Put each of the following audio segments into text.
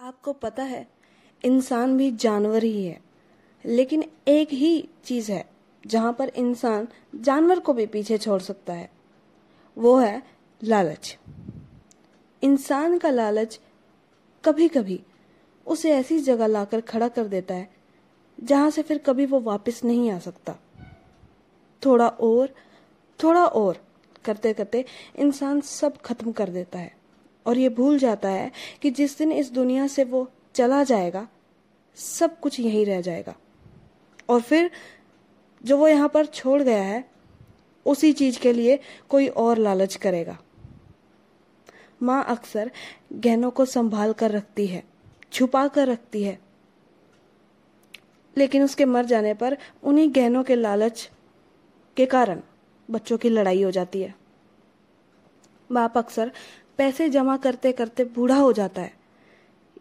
आपको पता है, इंसान भी जानवर ही है। लेकिन एक ही चीज़ है, जहाँ पर इंसान जानवर को भी पीछे छोड़ सकता है, वो है लालच। इंसान का लालच कभी कभी उसे ऐसी जगह लाकर खड़ा कर देता है, जहाँ से फिर कभी वो वापस नहीं आ सकता। थोड़ा और थोड़ा और करते करते इंसान सब खत्म कर देता है। और ये भूल जाता है कि जिस दिन इस दुनिया से वो चला जाएगा, सब कुछ यहीं रह जाएगा। और फिर जो वो यहाँ पर छोड़ गया है, उसी चीज़ के लिए कोई और लालच करेगा। माँ अक्सर गहनों को संभाल कर रखती है, छुपा कर रखती है। लेकिन उसके मर जाने पर उन्हीं गहनों के लालच के कारण बच्चों की लड़ाई हो जाती है। बाप अक्सर पैसे जमा करते करते बूढ़ा हो जाता है।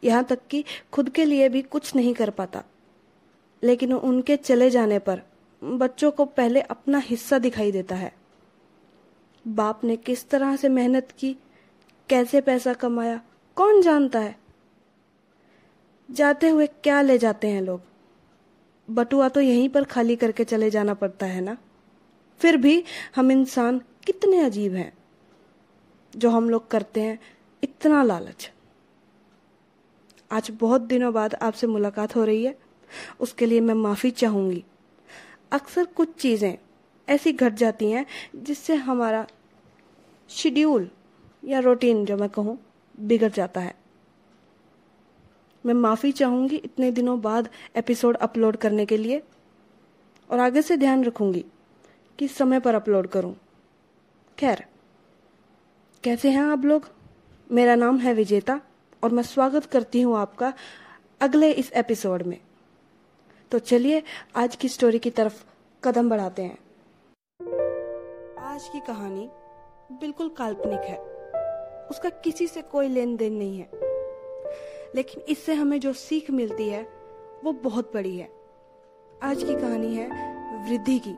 यहाँ तक कि खुद के लिए भी कुछ नहीं कर पाता। लेकिन उनके चले जाने पर बच्चों को पहले अपना हिस्सा दिखाई देता है। बाप ने किस तरह से मेहनत की, कैसे पैसा कमाया, कौन जानता है? जाते हुए क्या ले जाते हैं लोग? बटुआ तो यहीं पर खाली करके चले जाना पड़ता है ना? फिर भी हम इंसान कितने अजीब हैं। जो हम लोग करते हैं, इतना लालच। आज बहुत दिनों बाद आपसे मुलाकात हो रही है। उसके लिए मैं माफ़ी चाहूँगी। अक्सर कुछ चीज़ें ऐसी घट जाती हैं जिससे हमारा शेड्यूल या रूटीन जो मैं कहूँ, बिगड़ जाता है। मैं माफ़ी चाहूँगी इतने दिनों बाद एपिसोड अपलोड करने के लिए और आगे से ध्यान रखूँगी कि समय पर अपलोड करूँ। खैर कैसे हैं आप लोग? मेरा नाम है विजेता और मैं स्वागत करती हूँ आपका अगले इस एपिसोड में। तो चलिए, आज की स्टोरी की तरफ़ कदम बढ़ाते हैं। आज की कहानी बिल्कुल काल्पनिक है। उसका किसी से कोई लेन देन नहीं है। लेकिन इससे हमें जो सीख मिलती है, वो बहुत बड़ी है। आज की कहानी है वृद्धि की।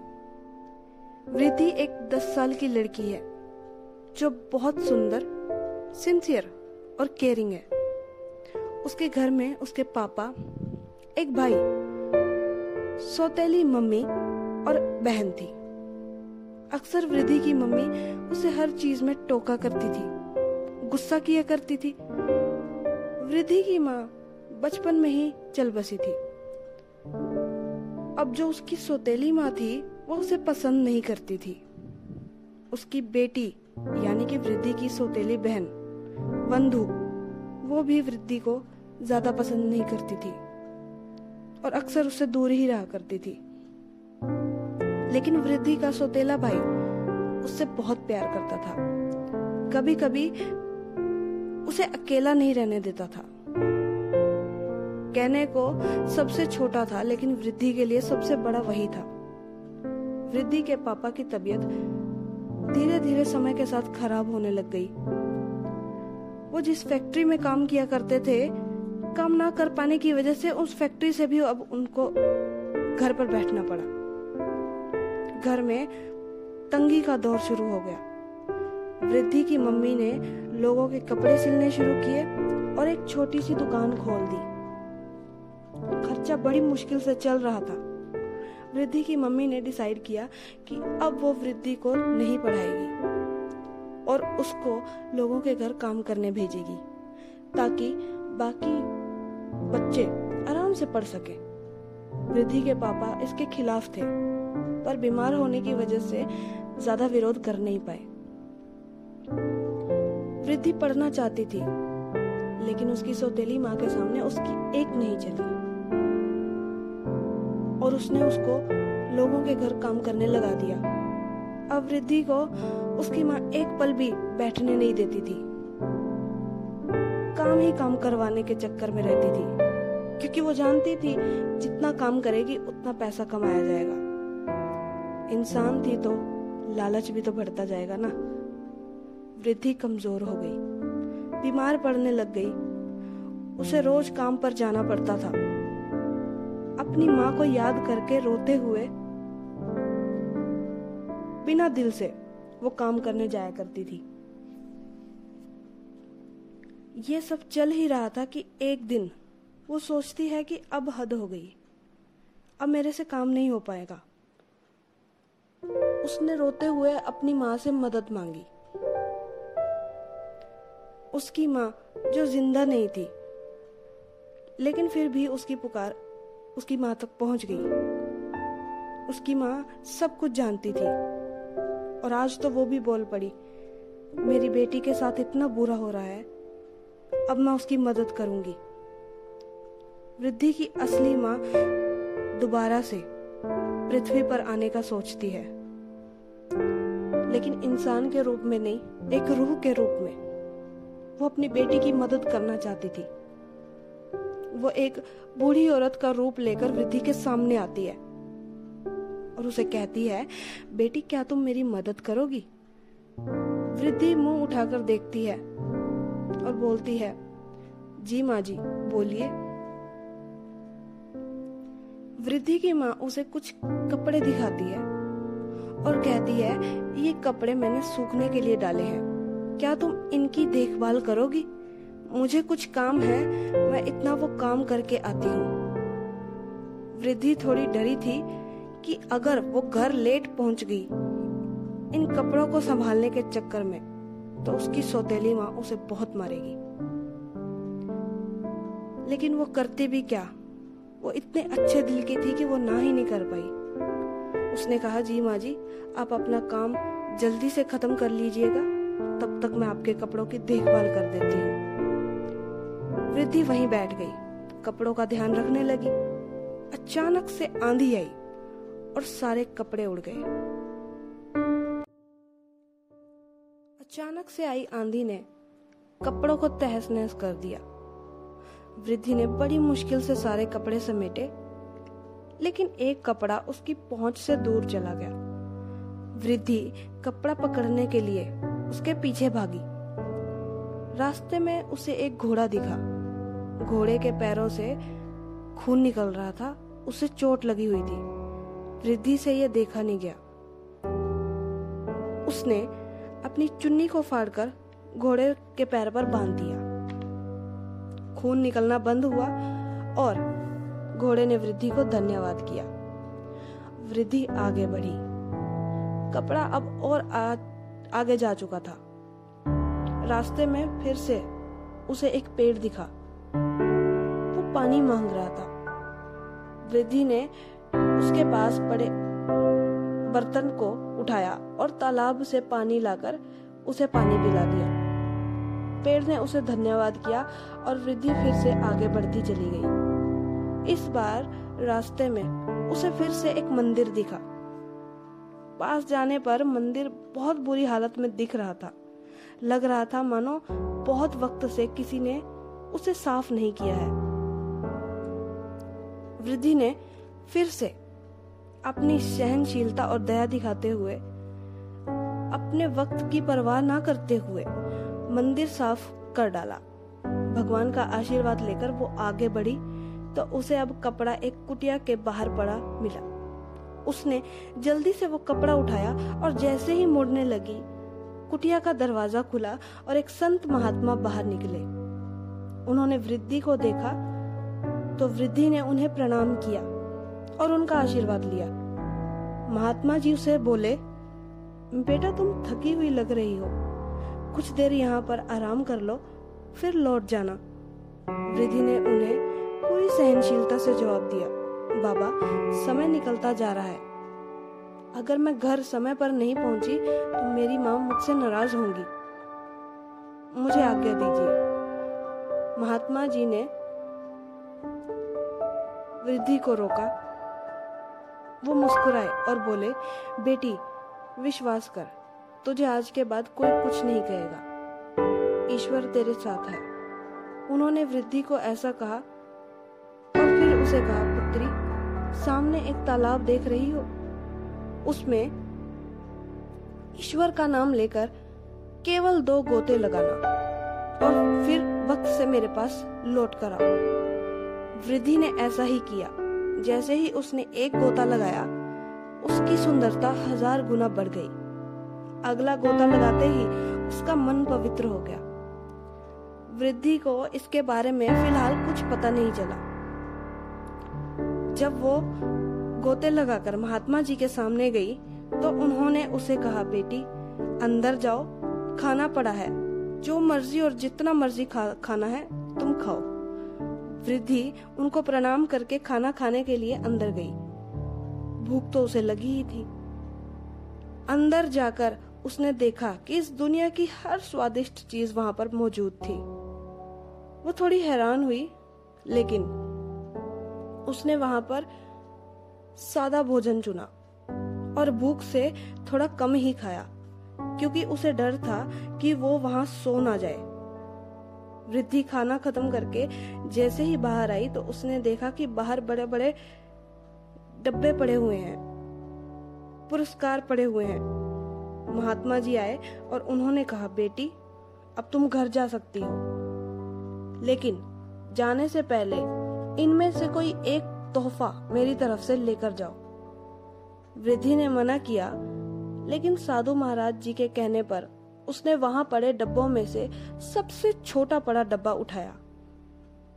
वृद्धि एक दस साल की लड़की है। जो बहुत सुंदर सिंसियर और केयरिंग है। उसके घर में उसके पापा, एक भाई, सौतेली मम्मी और बहन थी। अक्सर वृद्धि की मम्मी उसे हर चीज़ में टोका करती थी, गुस्सा किया करती थी। वृद्धि की माँ बचपन में ही चल बसी थी। अब जो उसकी सौतेली माँ थी, वो उसे पसंद नहीं करती थी। उसकी बेटी यानी कि वृद्धि की सौतेली बहन बंधु वो भी वृद्धि को ज़्यादा पसंद नहीं करती थी और अक्सर उससे दूर ही रहा करती थी। लेकिन वृद्धि का सौतेला भाई उससे बहुत प्यार करता था। कभी कभी उसे अकेला नहीं रहने देता था। कहने को सबसे छोटा था, लेकिन वृद्धि के लिए सबसे बड़ा वही था। वृद्धि के पापा की तबीयत धीरे धीरे समय के साथ खराब होने लग गई। वो जिस फैक्ट्री में काम किया करते थे, काम ना कर पाने की वजह से उस फैक्ट्री से भी अब उनको घर पर बैठना पड़ा। घर में तंगी का दौर शुरू हो गया। वृद्धि की मम्मी ने लोगों के कपड़े सिलने शुरू किए और एक छोटी सी दुकान खोल दी। खर्चा बड़ी मुश्किल से चल रहा था। वृद्धि की मम्मी ने डिसाइड किया कि अब वो वृद्धि को नहीं पढ़ाएगी और उसको लोगों के घर काम करने भेजेगी ताकि बाकी बच्चे आराम से पढ़ सके। वृद्धि के पापा इसके खिलाफ थे, पर बीमार होने की वजह से ज़्यादा विरोध कर नहीं पाए। वृद्धि पढ़ना चाहती थी, लेकिन उसकी सौतेली माँ के सामने उसकी एक नहीं चली। और उसने उसको लोगों के घर काम करने लगा दिया। अब वृद्धि को उसकी माँ एक पल भी बैठने नहीं देती थी। काम ही काम करवाने के चक्कर में रहती थी, क्योंकि वो जानती थी जितना काम करेगी उतना पैसा कमाया जाएगा। इंसान थी तो लालच भी तो बढ़ता जाएगा ना। वृद्धि कमज़ोर हो गई, बीमार पड़ने लग गई। उसे रोज काम पर जाना पड़ता था। अपनी माँ को याद करके रोते हुए, बिना दिल से वो काम करने जाया करती थी। ये सब चल ही रहा था कि एक दिन वो सोचती है कि अब हद हो गई, अब मेरे से काम नहीं हो पाएगा। उसने रोते हुए अपनी माँ से मदद मांगी। उसकी माँ जो ज़िंदा नहीं थी, लेकिन फिर भी उसकी पुकार उसकी माँ तक पहुँच गई। उसकी माँ सब कुछ जानती थी। और आज तो वो भी बोल पड़ी, मेरी बेटी के साथ इतना बुरा हो रहा है, अब मैं उसकी मदद करूँगी। वृद्धि की असली माँ दोबारा से पृथ्वी पर आने का सोचती है। लेकिन इंसान के रूप में नहीं, एक रूह के रूप में, वो अपनी बेटी की मदद करना चाहती थी। वो एक बूढ़ी औरत का रूप लेकर वृद्धि के सामने आती है और उसे कहती है, बेटी, क्या तुम मेरी मदद करोगी? वृद्धि मुँह उठाकर देखती है और बोलती है, जी माँ जी, बोलिए। वृद्धि की माँ उसे कुछ कपड़े दिखाती है और कहती है, ये कपड़े मैंने सूखने के लिए डाले हैं। क्या तुम इनकी देखभाल करोगी? मुझे कुछ काम है, मैं इतना वो काम करके आती हूँ। वृद्धि थोड़ी डरी थी कि अगर वो घर लेट पहुँच गई, इन कपड़ों को संभालने के चक्कर में तो उसकी सौतेली माँ उसे बहुत मारेगी। लेकिन वो करती भी क्या? वो इतने अच्छे दिल की थी कि वो ना ही नहीं कर पाई। उसने कहा, जी माँ जी, आप अपना काम जल्दी से खत्म कर लीजिएगा, तब तक मैं आपके कपड़ों की देखभाल कर देती हूँ। वृद्धि वहीं बैठ गई। कपड़ों का ध्यान रखने लगी। अचानक से आंधी आई और सारे कपड़े उड़ गए। अचानक से आई आंधी ने कपड़ों को तहस नहस कर दिया। वृद्धि ने बड़ी मुश्किल से सारे कपड़े समेटे, लेकिन एक कपड़ा उसकी पहुँच से दूर चला गया। वृद्धि कपड़ा पकड़ने के लिए उसके पीछे भागी। रास्ते में उसे एक घोड़ा दिखा। घोड़े के पैरों से खून निकल रहा था उसे चोट लगी हुई थी। वृद्धि से यह देखा नहीं गया। उसने अपनी चुन्नी को फाड़कर घोड़े के पैर पर बाँध दिया। खून निकलना बंद हुआ और घोड़े ने वृद्धि को धन्यवाद किया। वृद्धि आगे बढ़ी। कपड़ा अब और आ, आगे जा चुका था। रास्ते में फिर से उसे एक पेड़ दिखा। वो पानी मांग रहा था। वृद्धि ने उसके पास पड़े बर्तन को उठाया और तालाब से पानी लाकर उसे पानी पिला दिया। पेड़ ने उसे धन्यवाद किया और वृद्धि फिर से आगे बढ़ती चली गई। इस बार रास्ते में उसे फिर से एक मंदिर दिखा। पास जाने पर मंदिर बहुत बुरी हालत में दिख रहा था। लग रहा था मानो बहुत वक्त से किसी ने उसे साफ़ नहीं किया है। वृद्धि ने फिर से अपनी सहनशीलता और दया दिखाते हुए, अपने वक्त की परवाह ना करते हुए मंदिर साफ़ कर डाला। भगवान का आशीर्वाद लेकर वो आगे बढ़ी तो उसे अब कपड़ा एक कुटिया के बाहर पड़ा मिला। उसने जल्दी से वो कपड़ा उठाया और जैसे ही मुड़ने लगी, कुटिया का दरवाज़ा खुला और एक संत महात्मा बाहर निकले। उन्होंने वृद्धि को देखा तो वृद्धि ने उन्हें प्रणाम किया और उनका आशीर्वाद लिया। महात्मा जी उसे बोले, बेटा, तुम थकी हुई लग रही हो। कुछ देर यहाँ पर आराम कर लो, फिर लौट जाना। वृद्धि ने उन्हें पूरी सहनशीलता से जवाब दिया, बाबा, समय निकलता जा रहा है। अगर मैं घर समय पर नहीं पहुँची तो मेरी माँ मुझसे नाराज़ होंगी। मुझे आज्ञा दीजिए। महात्मा जी ने वृद्धि को रोका। वो मुस्कुराए और बोले, बेटी, विश्वास कर, तुझे आज के बाद कोई कुछ नहीं कहेगा। ईश्वर तेरे साथ है। उन्होंने वृद्धि को ऐसा कहा और फिर उसे कहा, पुत्री, सामने एक तालाब देख रही हो। उसमें ईश्वर का नाम लेकर केवल दो गोते लगाना। वक्त से मेरे पास लौट कर आओ। वृद्धि ने ऐसा ही किया। जैसे ही उसने एक गोता लगाया, उसकी सुंदरता हज़ार गुना बढ़ गई। अगला गोता लगाते ही उसका मन पवित्र हो गया। वृद्धि को इसके बारे में फ़िलहाल कुछ पता नहीं चला। जब वो गोते लगाकर महात्मा जी के सामने गई तो उन्होंने उसे कहा, बेटी, अंदर जाओ, खाना पड़ा है। जो मर्ज़ी और जितना मर्ज़ी खा, खाना है तुम खाओ। वृद्धि उनको प्रणाम करके खाना खाने के लिए अंदर गई। भूख तो उसे लगी ही थी। अंदर जाकर उसने देखा कि इस दुनिया की हर स्वादिष्ट चीज़ वहाँ पर मौजूद थी। वो थोड़ी हैरान हुई लेकिन उसने वहाँ पर सादा भोजन चुना और भूख से थोड़ा कम ही खाया। क्योंकि उसे डर था कि वो वहाँ सो ना जाए। वृद्धि खाना खत्म करके जैसे ही बाहर आई तो उसने देखा कि बाहर बड़े बड़े डब्बे पड़े हुए हैं, पुरस्कार पड़े हुए हैं। महात्मा जी आए और उन्होंने कहा, बेटी, अब तुम घर जा सकती हो। लेकिन जाने से पहले इनमें से कोई एक तोहफा मेरी तरफ़ से लेकर जाओ। वृद्धि ने मना किया लेकिन साधु महाराज जी के कहने पर उसने वहाँ पड़े डब्बों में से सबसे छोटा पड़ा डब्बा उठाया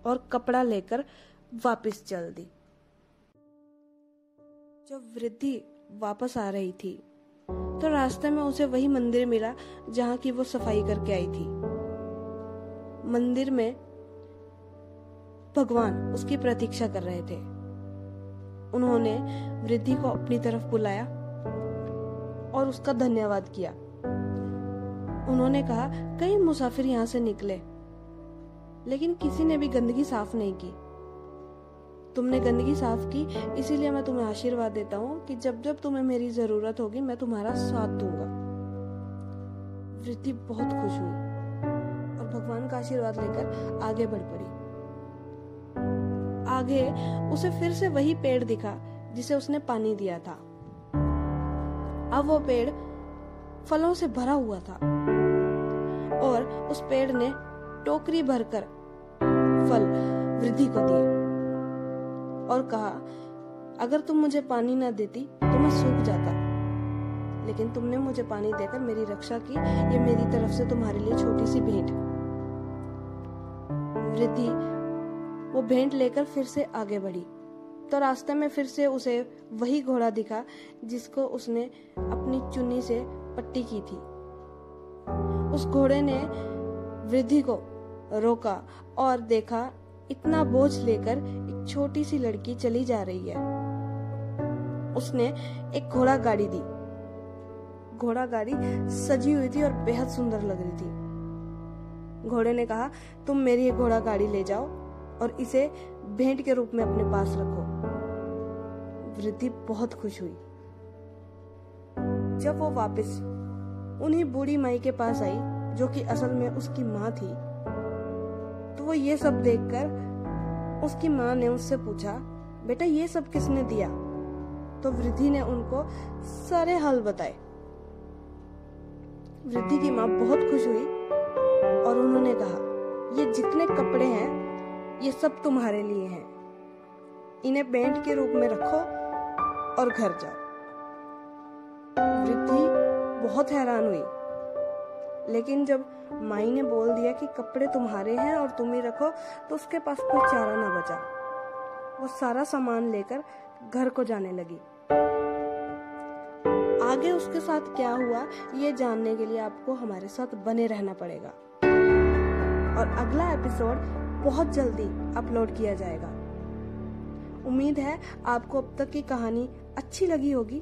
और कपड़ा लेकर वापस चल दी। जब वृद्धि वापस आ रही थी तो रास्ते में उसे वही मंदिर मिला जहाँ की वो सफ़ाई करके आई थी। मंदिर में भगवान उसकी प्रतीक्षा कर रहे थे। उन्होंने वृद्धि को अपनी तरफ़ बुलाया और उसका धन्यवाद किया। उन्होंने कहा, कई मुसाफिर यहाँ से निकले, लेकिन किसी ने भी गंदगी साफ़ नहीं की। तुमने गंदगी साफ़ की, इसीलिए मैं तुम्हें आशीर्वाद देता हूँ कि जब जब तुम्हें मेरी ज़रूरत होगी, मैं तुम्हारा साथ दूँगा। वृद्धि बहुत खुश हुई और भगवान का आशीर्वाद लेकर आगे बढ़ पड़ी। आगे उसे फिर से वही पेड़ दिखा, जिसे उसने पानी दिया था। अब वो पेड़ फलों से भरा हुआ था। और उस पेड़ ने टोकरी भरकर फल वृद्धि को दिए और कहा, अगर तुम मुझे पानी ना देती तो मैं सूख जाता। लेकिन तुमने मुझे पानी देकर मेरी रक्षा की, ये मेरी तरफ़ से तुम्हारे लिए छोटी सी भेंट। वृद्धि वो भेंट लेकर फिर से आगे बढ़ी। तो रास्ते में फिर से उसे वही घोड़ा दिखा, जिसको उसने अपनी चुन्नी से पट्टी की थी। उस घोड़े ने वृद्धि को रोका और देखा, इतना बोझ लेकर एक छोटी सी लड़की चली जा रही है। उसने एक घोड़ा गाड़ी दी। घोड़ा गाड़ी सजी हुई थी और बेहद सुंदर लग रही थी। घोड़े ने कहा, तुम मेरी घोड़ा गाड़ी ले जाओ और इसे भेंट के रूप में अपने पास रखो। वृद्धि बहुत खुश हुई। जब वो वापस उन्हीं बूढ़ी माई के पास आई, जो कि असल में उसकी माँ थी तो वो ये सब देखकर उसकी माँ ने उससे पूछा, बेटा, ये सब किसने दिया? तो वृद्धि ने उनको सारे हाल बताए। वृद्धि की माँ बहुत खुश हुई और उन्होंने कहा, ये जितने कपड़े हैं, ये सब तुम्हारे लिए हैं। इन्हें बैंड के रूप में रखो और घर जाओ। वृद्धि बहुत हैरान हुई। लेकिन जब माई ने बोल दिया कि कपड़े तुम्हारे हैं और तुम ही रखो तो उसके पास कोई चारा ना बचा। वो सारा सामान लेकर घर को जाने लगी। आगे उसके साथ क्या हुआ, ये जानने के लिए आपको हमारे साथ बने रहना पड़ेगा। और अगला एपिसोड बहुत जल्दी अपलोड किया जाएगा। उम्मीद है आपको अब तक की कहानी अच्छी लगी होगी।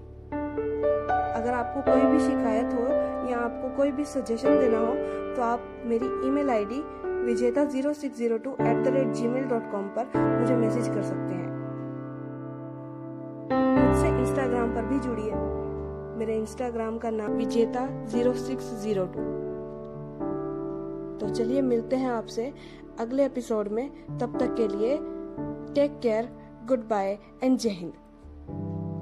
अगर आपको कोई भी शिकायत हो या आपको कोई भी सजेशन देना हो तो आप मेरी email ID Vijeta zero six zero two eight the rate G mail dot com पर मुझे मैसेज कर सकते हैं। मुझसे इंस्टाग्राम पर भी जुड़िए। मेरे इंस्टाग्राम का नाम विजेता ज़ीरो सिक्स ज़ीरो टू तो चलिए मिलते हैं आपसे अगले एपिसोड में। तब तक के लिए take care goodbye and Jai Hind.